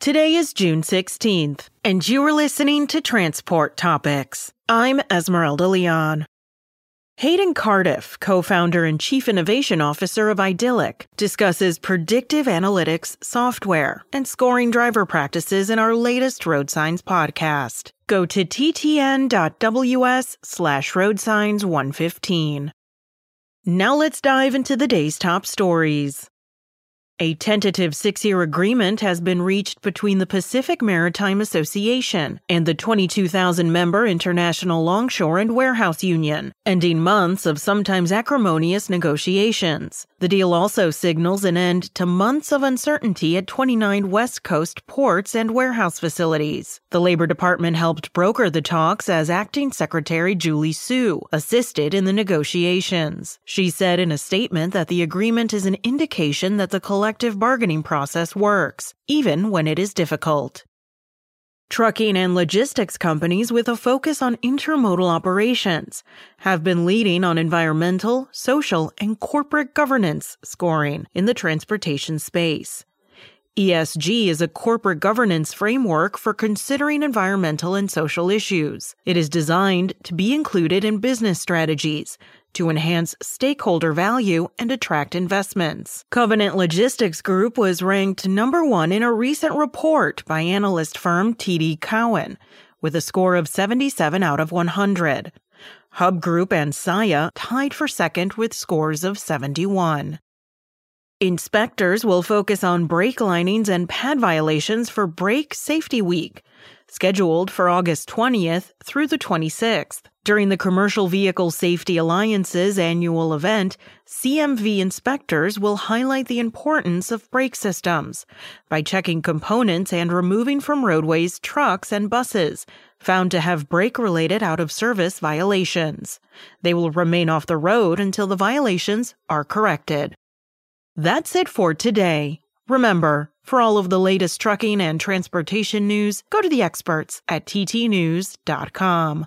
Today is June 16th, and you are listening to Transport Topics. I'm Esmeralda Leon. Hayden Cardiff, co founder and chief innovation officer of Idelic, discusses predictive analytics software and scoring driver practices in our latest Road Signs podcast. Go to ttn.ws slash roadsigns115. Now let's dive into the day's top stories. A tentative six year agreement has been reached between the Pacific Maritime Association and the 22,000 member International Longshore and Warehouse Union, ending months of sometimes acrimonious negotiations. The deal also signals an end to months of uncertainty at 29 West Coast ports and warehouse facilities. The Labor Department helped broker the talks as Acting Secretary Julie Su assisted in the negotiations. She said in a statement that the agreement is an indication that the collective collective bargaining process works, even when it is difficult. Trucking and logistics companies with a focus on intermodal operations have been leading on environmental, social, and corporate governance scoring in the transportation space. ESG is a corporate governance framework for considering environmental and social issues. It is designed to be included in business strategies, to enhance stakeholder value and attract investments. Covenant Logistics Group was ranked number one in a recent report by analyst firm TD Cowen with a score of 77 out of 100. Hub Group and Saia tied for second with scores of 71. Inspectors will focus on brake linings and pad violations for Brake Safety Week, scheduled for August 20th through the 26th. During the Commercial Vehicle Safety Alliance's annual event, CMV inspectors will highlight the importance of brake systems by checking components and removing from roadways trucks and buses found to have brake related out of service violations. They will remain off the road until the violations are corrected. That's it for today. Remember, for all of the latest trucking and transportation news, go to the experts at ttnews.com.